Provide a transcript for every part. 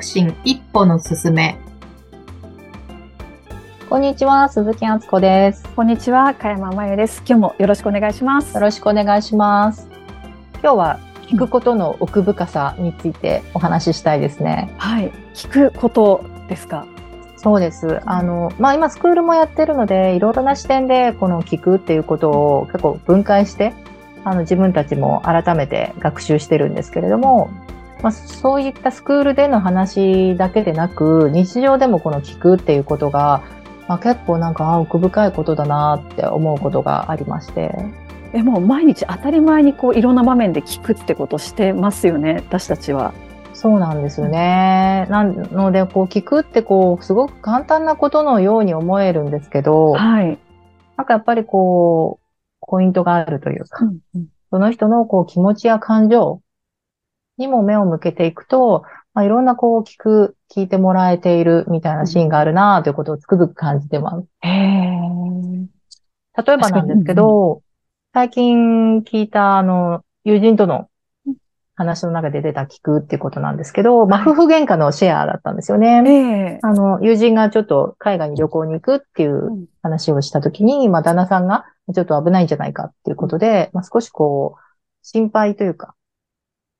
促進一歩の進め。こんにちは、鈴木敦子です。こんにちは、加山真由です。今日もよろしくお願いします。よろしくお願いします。今日は聞くことの奥深さについてお話ししたいですね。はい、聞くことですか？そうです。あの、まあ、今スクールもやってるので、いろいろな視点でこの聞くっていうことを結構分解して、あの自分たちも改めて学習してるんですけれども、まあ、そういったスクールでの話だけでなく、日常でもこの聞くっていうことが、まあ、結構なんかあ奥深いことだなって思うことがありまして。え、もう毎日当たり前にこういろんな場面で聞くってことしてますよね、私たちは。そうなんですよね。なので、こう聞くってこう、すごく簡単なことのように思えるんですけど、はい。なんかやっぱりこう、ポイントがあるというか、うんうんその人のこう気持ちや感情にも目を向けていくと、まあ、いろんなこう聞く、聞いてもらえているみたいなシーンがあるなということをつくづく感じてます。例えばなんですけど、最近聞いたあの、友人との話の中で出た聞くっていうことなんですけど、まあ、はい。夫婦喧嘩のシェアだったんですよね。ええ。あの、友人がちょっと海外に旅行に行くっていう話をしたときに、まあ、旦那さんがちょっと危ないんじゃないかっていうことで、まあ、少しこう、心配というか、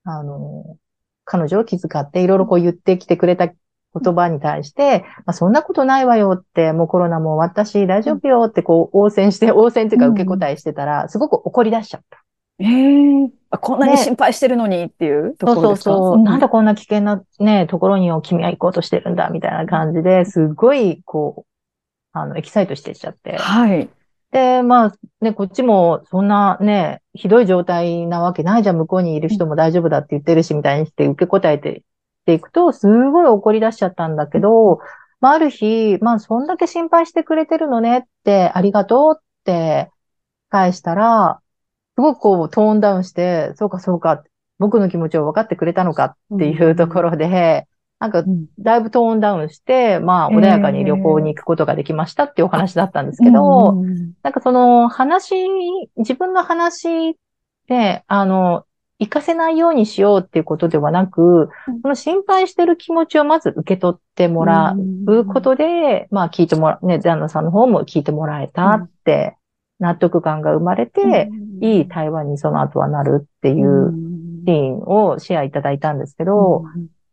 あの、彼女を気遣っていろいろこう言ってきてくれた言葉に対して、まあ、そんなことないわよって、もうコロナも終わったし、大丈夫よってこう、応戦して、応戦っていうか受け答えしてたら、すごく怒り出しちゃった。ええあこんなに心配してるのにっていうとこそうそうろですかそう。なんだでこんな危険なね、ところに君は行こうとしてるんだ、みたいな感じで、すごい、こう、あの、エキサイトしてっちゃって。はい。で、まあ、ね、こっちも、そんなね、ひどい状態なわけないじゃん、向こうにいる人も大丈夫だって言ってるし、みたいにして受け答えてていくと、すごい怒り出しちゃったんだけど、まあ、ある日、まあ、そんだけ心配してくれてるのねって、ありがとうって返したら、すごくこう、トーンダウンして、そうかそうか、僕の気持ちを分かってくれたのかっていうところで、なんか、うん。だいぶトーンダウンして、まあ、ええ穏やかに旅行に行くことができましたっていうお話だったんですけど、うん。なんかその話、自分の話で、あの、活かせないようにしようっていうことではなくうん、その心配してる気持ちをまず受け取ってもらうことで、まあ聞いてもら、ね、旦那さんの方も聞いてもらえたって、納得感が生まれて、いい対話にその後はなるっていうシーンをシェアいただいたんですけど、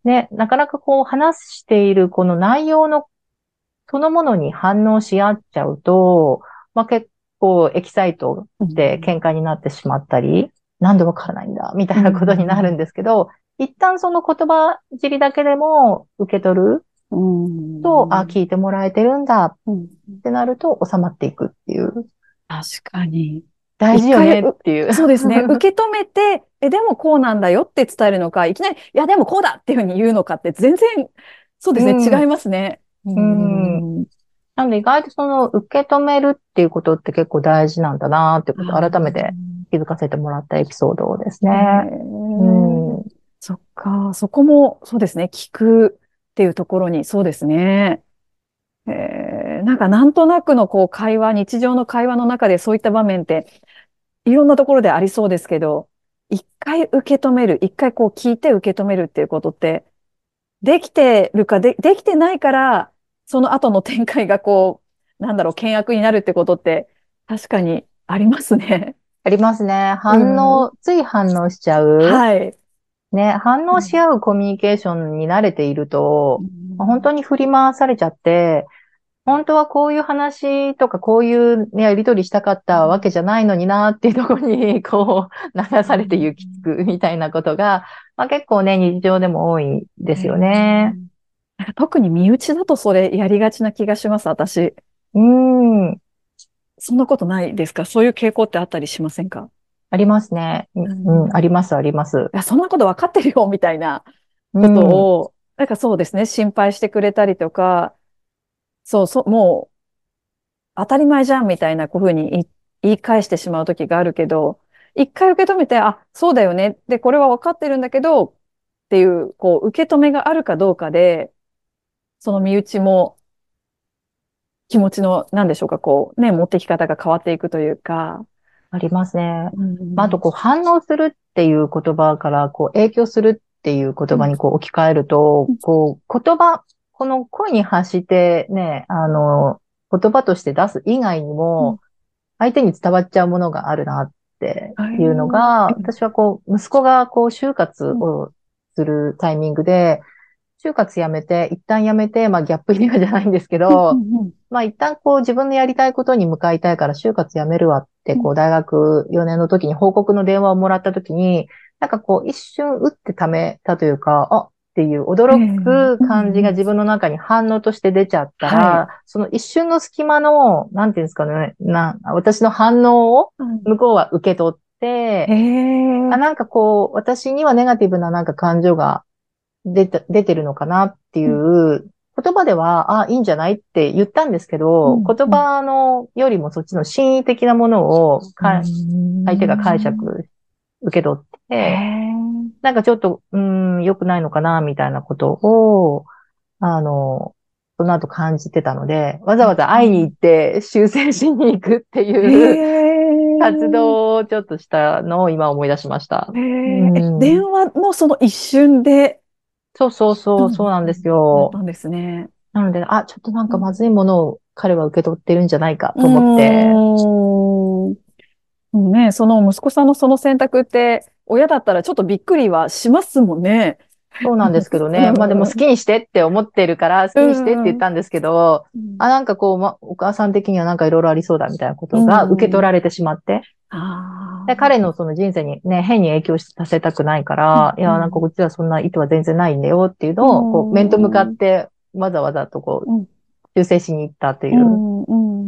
ね、なかなかこう話しているこの内容のそのものに反応し合っちゃうと、まあ結構エキサイトで喧嘩になってしまったり、なんでわからないんだ、みたいなことになるんですけど、一旦その言葉尻だけでも受け取るうんと、あ、聞いてもらえてるんだうんってなると収まっていくっていう。確かに。大事よねっていう。そうですね。受け止めて、え、でもこうなんだよって伝えるのか、いきなり、いや、でもこうだっていうふうに言うのかって全然、そうですね、うん違いますね。んなので意外とその受け止めるっていうことって結構大事なんだなってことを改めて気づかせてもらったエピソードですね。うんそっか、そこも、そうですね、聞くっていうところに、そうですね。えー、なんかなんとなくのこう会話、日常の会話の中でそういった場面って、いろんなところでありそうですけど、一回受け止める、一回こう聞いて受け止めるっていうことって、できてるか、で、できてないから、その後の展開がこう、なんだろう、険悪になるってことって、確かにありますね。ありますね。反応、つい反応しちゃう。はい。ね、反応し合うコミュニケーションに慣れていると、本当に振り回されちゃって、本当はこういう話とかこういう、ね、やりとりしたかったわけじゃないのになっていうところに、こう、流されて行き着くみたいなことが、まあ、結構ね、日常でも多いですよね。うん。なんか特に身内だとそれやりがちな気がします、私。うん、そんなことないですか？そういう傾向ってあったりしませんか？ありますね。ううんん、あります、あります。いや、そんなこと分かってるよ、みたいなうんことを、なんかそうですね、心配してくれたりとか、そうそう、もう、当たり前じゃん、みたいな、こういうふうに言い返してしまう時があるけど、一回受け止めて、あ、そうだよね。で、これは分かってるんだけど、っていう、こう、受け止めがあるかどうかで、その身内も、気持ちの、なんでしょうか、こう、ね、持ってき方が変わっていくというか。ありますね。うんまあ、あと、こう、反応するっていう言葉から、こう、影響するってっていう言葉にこう置き換えると、こう、言葉、この声に発してね、あの、言葉として出す以外にも、相手に伝わっちゃうものがあるなっていうのが、私はこう、息子がこう、就活をするタイミングで、就活やめて、一旦やめて、まあギャップ入れじゃないんですけど、まあ一旦こう自分のやりたいことに向かいたいから就活やめるわって、こう大学4年の時に報告の電話をもらった時に、なんかこう一瞬打ってためたというか、あっていう驚く感じが自分の中に反応として出ちゃったら、その一瞬の隙間の、なんていうんですかね、な、私の反応を向こうは受け取って、あなんかこう、私にはネガティブななんか感情が出て、出てるのかなっていう、言葉では、あ、いいんじゃないって言ったんですけど、うん、言葉のよりもそっちの心意的なものをか、相手が解釈、受け取って、なんかちょっと、うん、良くないのかな、みたいなことを、あの、その後感じてたので、わざわざ会いに行って修正しに行くっていう活動をちょっとしたのを今思い出しました。うん、電話のその一瞬でそうそうそう、そうなんですよ。そうなんですね。なので、あ、ちょっとなんかまずいものを彼は受け取ってるんじゃないかと思って。うん、ね、その息子さんのその選択って、親だったらちょっとびっくりはしますもんね。そうなんですけどね。まあでも好きにしてって思ってるから、好きにしてって言ったんですけど、うん、あ、なんかこう、ま、お母さん的にはなんかいろいろありそうだみたいなことが受け取られてしまって。で彼のその人生にね、変に影響させたくないから、うん、いや、なんかこっちはそんな意図は全然ないんだよっていうのを、こう、面と向かってわざわざとこう、修正しに行ったという、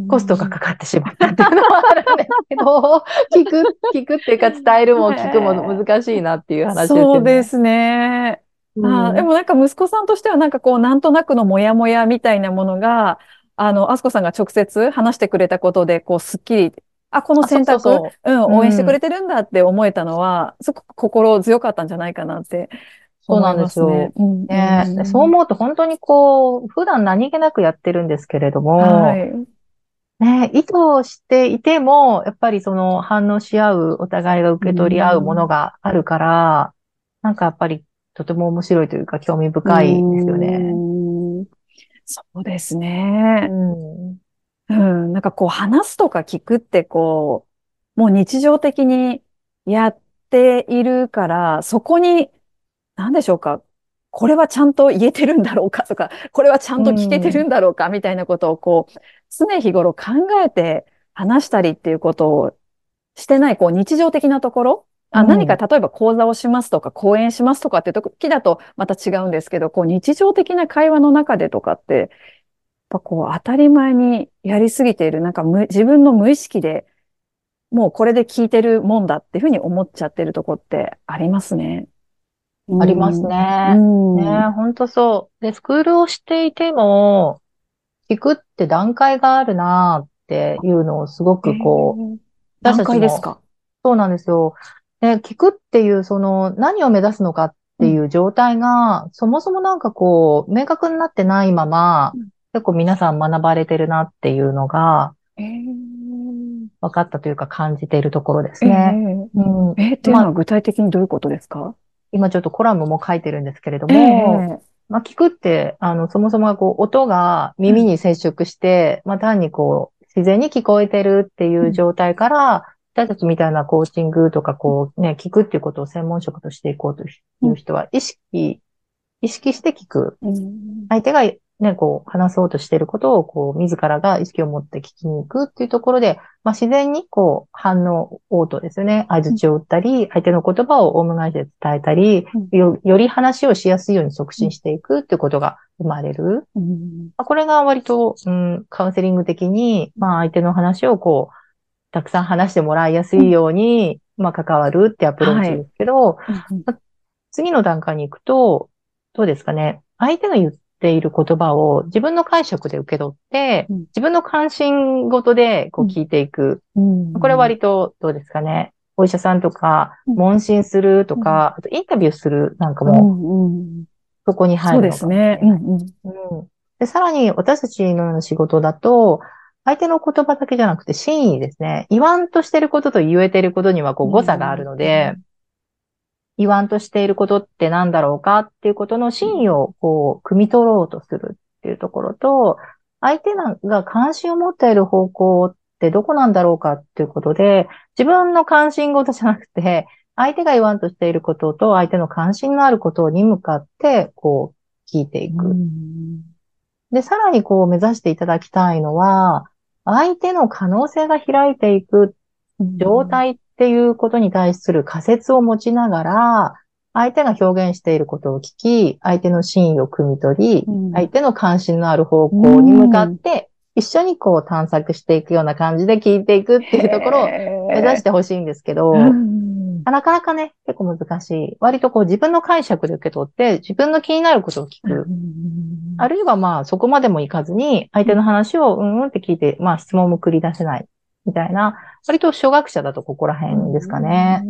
コストがかかってしまったっていうのはあるんですけど、聞く、聞くっていうか伝えるも聞くも難しいなっていう話ですね。そうですね。あでもなんか息子さんとしてはなんかこう、なんとなくのモヤモヤみたいなものが、あの、あすこさんが直接話してくれたことで、こう、すっきりあ、この選択、そうそう。うん、応援してくれてるんだって思えたのは、すごく心強かったんじゃないかなって、そうなんですよ。うんね、うん、そう思うと本当にこう、普段何気なくやってるんですけれども、はい、ね、意図していても、やっぱりその反応し合う、お互いが受け取り合うものがあるから、うん、なんかやっぱりとても面白いというか興味深いですよね。そうですね。うんうん、なんかこう話すとか聞くってこう、もう日常的にやっているから、そこに、何でしょうか、これはちゃんと言えてるんだろうかとか、これはちゃんと聞けてるんだろうかみたいなことをこう、常日頃考えて話したりっていうことをしてない、こう日常的なところ、あ何か例えば講座をしますとか講演しますとかって時だとまた違うんですけど、こう日常的な会話の中でとかって、ぱこう当たり前にやりすぎている、なんか自分の無意識でもうこれで聞いてるもんだっていうふうに思っちゃってるとこってありますね。ありますね。うん、ね本当そう。で、スクールをしていても、聞くって段階があるなっていうのをすごくこう、段階ですか？そうなんですよ。で、聞くっていう、その、何を目指すのかっていう状態が、うん、そもそもなんかこう、明確になってないまま、結構皆さん学ばれてるなっていうのが、分かったというか感じているところですね。えー、うん、えー、っていうのは具体的にどういうことですか、まあ、今ちょっとコラムも書いてるんですけれども、えー、まあ、聞くって、あの、そもそもこう、音が耳に接触して、うん、まあ、単にこう、自然に聞こえてるっていう状態から、うん私たちみたいなコーチングとか、こうね、聞くっていうことを専門職としていこうという人は、意識、意識して聞く。相手がね、こう、話そうとしていることを、こう、自らが意識を持って聞きに行くっていうところで、まあ、自然に、こう、反応、応答ですよね。相槌を打ったり、相手の言葉をオウム返しで伝えたり、よ、より話をしやすいように促進していくっていうことが生まれる。まあ、これが割と、うん、カウンセリング的に、まあ、相手の話をこう、たくさん話してもらいやすいように、まあ、関わるってアプローチですけど、はい、次の段階に行くと、どうですかね。相手が言っている言葉を自分の解釈で受け取って、うん、自分の関心ごとでこう聞いていく。うん、これは割とどうですかね。お医者さんとか、問診するとか、あとインタビューするなんかも、そこに入るそうですね。うんで。さらに私たちのような仕事だと、相手の言葉だけじゃなくて真意ですね。言わんとしてることと言えてることにはこう誤差があるので、言わんとしていることって何だろうかっていうことの真意をこう、汲み取ろうとするっていうところと、相手が関心を持っている方向ってどこなんだろうかっていうことで、自分の関心事じゃなくて、相手が言わんとしていることと相手の関心のあることに向かって、こう、聞いていく。で、さらにこう目指していただきたいのは、相手の可能性が開いていく状態っていうことに対する仮説を持ちながら、相手が表現していることを聞き、相手の真意を汲み取り、相手の関心のある方向に向かって、一緒にこう探索していくような感じで聞いていくっていうところを目指してほしいんですけど、なかなかね、結構難しい。割とこう自分の解釈で受け取って、自分の気になることを聞く。あるいはまあそこまでもいかずに、相手の話をうんうんって聞いて、まあ質問も繰り出せない。みたいな、割と初学者だとここら辺ですかね。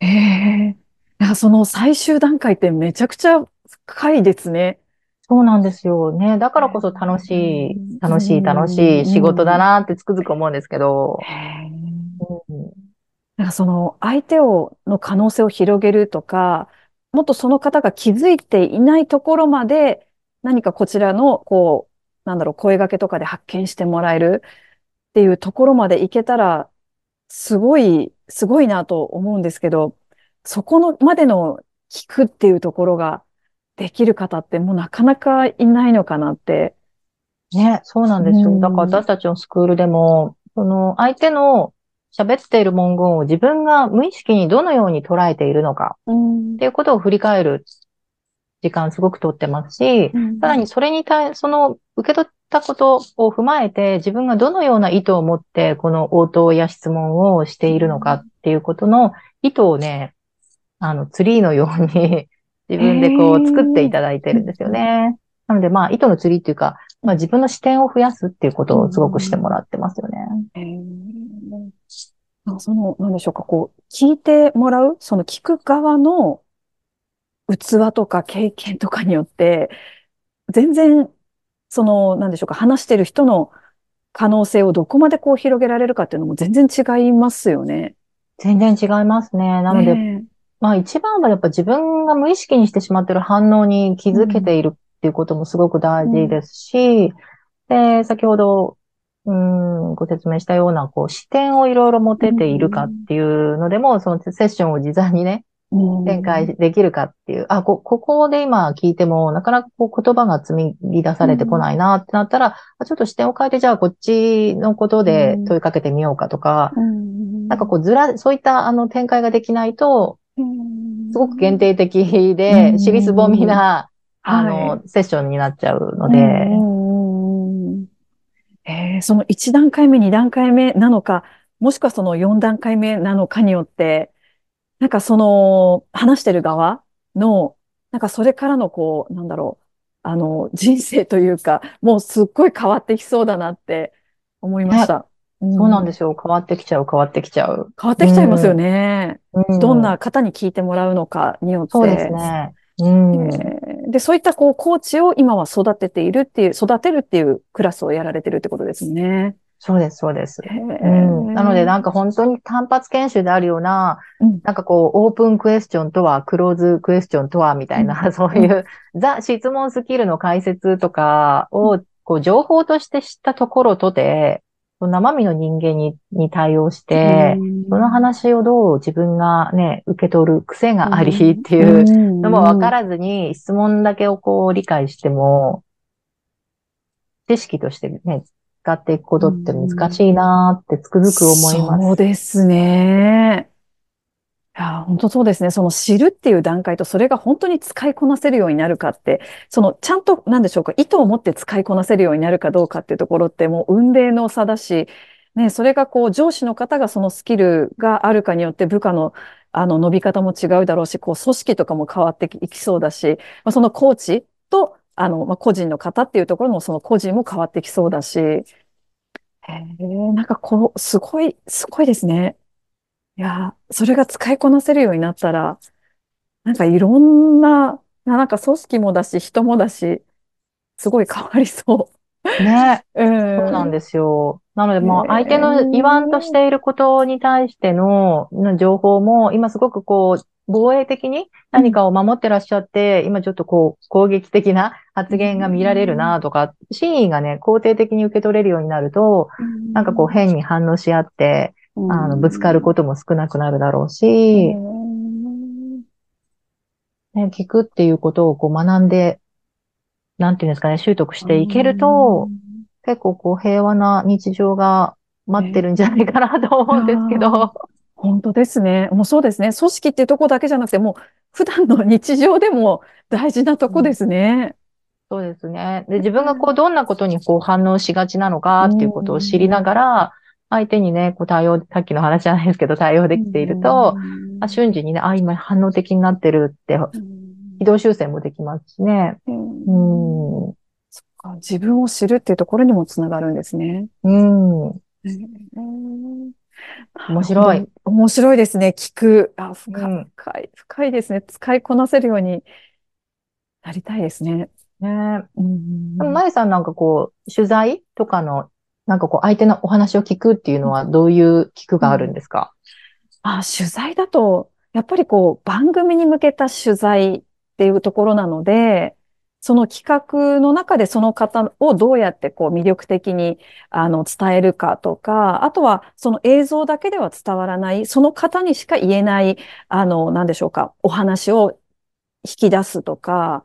ええー、その最終段階ってめちゃくちゃ深いですね。そうなんですよね。だからこそ楽しい、楽しい、楽しい仕事だなってつくづく思うんですけど。なんかその相手を、の可能性を広げるとか、もっとその方が気づいていないところまで何かこちらの、こう、なんだろう、声掛けとかで発見してもらえるっていうところまでいけたら、すごい、すごいなと思うんですけど、そこのまでの聞くっていうところができる方ってもうなかなかいないのかなって。ね、そうなんですよ。だから私たちのスクールでも、その相手の喋っている文言を自分が無意識にどのように捉えているのかっていうことを振り返る時間すごくとってますし、うん、さらにそれに対、その受け取ったことを踏まえて自分がどのような意図を持ってこの応答や質問をしているのかっていうことの意図をね、あの、ツリーのように 自分でこう作っていただいてるんですよね。なのでまあ、意図のツリーっていうか、まあ自分の視点を増やすっていうことをすごくしてもらってますよね。その、なんでしょうか、こう、聞いてもらう、その聞く側の器とか経験とかによって、全然、その、なんでしょうか、話してる人の可能性をどこまでこう広げられるかっていうのも全然違いますよね。全然違いますね。なので、ね、まあ一番はやっぱ自分が無意識にしてしまってる反応に気づけているっていうこともすごく大事ですし、うん、で、先ほどうん、ご説明したような、こう、視点をいろいろ持てているかっていうのでも、そのセッションを事前にね、展開できるかっていう、あ、こ、ここで今聞いても、なかなかこう言葉が積み出されてこないなってなったら、ちょっと視点を変えて、じゃあこっちのことで問いかけてみようかとか、なんかこうずら、そういったあの展開ができないと、すごく限定的で、尻すぼみな、あの、セッションになっちゃうので、えー、その1段階目、2段階目なのか、もしくはその4段階目なのかによって、なんかその、話してる側の、なんかそれからのこう、なんだろう、あの、人生というか、もうすっごい変わってきそうだなって思いました。うん、そうなんですよ。変わってきちゃう、変わってきちゃう。変わってきちゃいますよね。うん、どんな方に聞いてもらうのかによって。そうですね。うん、えー、で、そういったこう、コーチを今は育てているっていう、育てるっていうクラスをやられてるってことですね。そうです、そうです。うん、なので、なんか本当に単発研修であるような、うん、なんかこう、オープンクエスチョンとは、クローズクエスチョンとは、みたいな、うん、そういう、ザ質問スキルの解説とかを、こう、情報として知ったところとて、生身の人間にに対応して、その話をどう自分がね、受け取る癖がありっていうのも分からずに、質問だけをこう理解しても、知識としてね、使っていくことって難しいなってつくづく思います。そうですね。いや、本当そうですね。その知るっていう段階と、それが本当に使いこなせるようになるかって、そのちゃんと、なんでしょうか、意図を持って使いこなせるようになるかどうかっていうところって、もう運命の差だし、ね、それがこう、上司の方がそのスキルがあるかによって部下のあの伸び方も違うだろうし、こう、組織とかも変わっていきそうだし、まあ、そのコーチと、あの、まあ、個人の方っていうところもその個人も変わってきそうだし、へえ、なんかこう、すごい、すごいですね。いや、それが使いこなせるようになったら、なんかいろんな、なんか組織もだし、人もだし、すごい変わりそう。ね。うん。そうなんですよ。なので、もう相手の言わんとしていることに対しての情報も、今すごくこう、防衛的に何かを守ってらっしゃって、今ちょっとこう、攻撃的な発言が見られるなとか、真意がね、肯定的に受け取れるようになると、なんかこう変に反応し合って、うん、あの、ぶつかることも少なくなるだろうし、うん。ね、聞くっていうことをこう学んで、なんていうんですかね、習得していけると、結構こう平和な日常が待ってるんじゃないかなと思うんですけど。本当ですね。もうそうですね。組織っていうとこだけじゃなくて、もう普段の日常でも大事なとこですね。そうですね。で、自分がこうどんなことにこう反応しがちなのかっていうことを知りながら、相手にね、こう対応、さっきの話じゃないですけど、対応できていると、あ瞬時にね、あ、今反応的になってるって、軌道修正もできますしね。うんうん。そっか自分を知るっていうところにもつながるんですね。うん。面白い。面白いですね。聞く。あ、深い、うん深い、深いですね。使いこなせるようになりたいですね。ねうんまゆさんなんかこう、取材とかの、なんかこう、相手のお話を聞くっていうのは、どういう聞くがあるんですか？あ、取材だと、やっぱりこう、番組に向けた取材っていうところなので、その企画の中でその方をどうやってこう魅力的にあの伝えるかとか、あとはその映像だけでは伝わらない、その方にしか言えない、あの、なんでしょうか、お話を引き出すとか、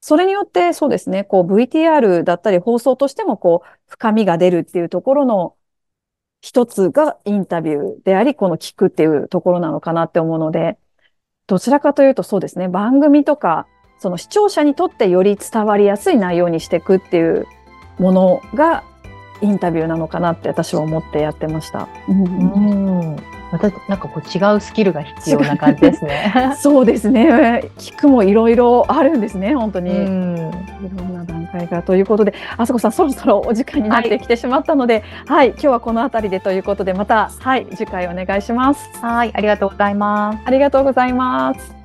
それによってそうですね、こう VTR だったり放送としてもこう深みが出るっていうところの一つがインタビューであり、この聞くっていうところなのかなって思うので、どちらかというとそうですね、番組とか、その視聴者にとってより伝わりやすい内容にしていくっていうものがインタビューなのかなって私は思ってやってました。うん。また、なんかこう、違うスキルが必要な感じですね。そうですね。聞くもいろいろあるんですね、本当に。うん。いろんな段階がということで、あさこさん、そろそろお時間になってきてしまったので、はい、今日はこの辺りでということで、また、はい、次回お願いします。はい、ありがとうございます。ありがとうございます。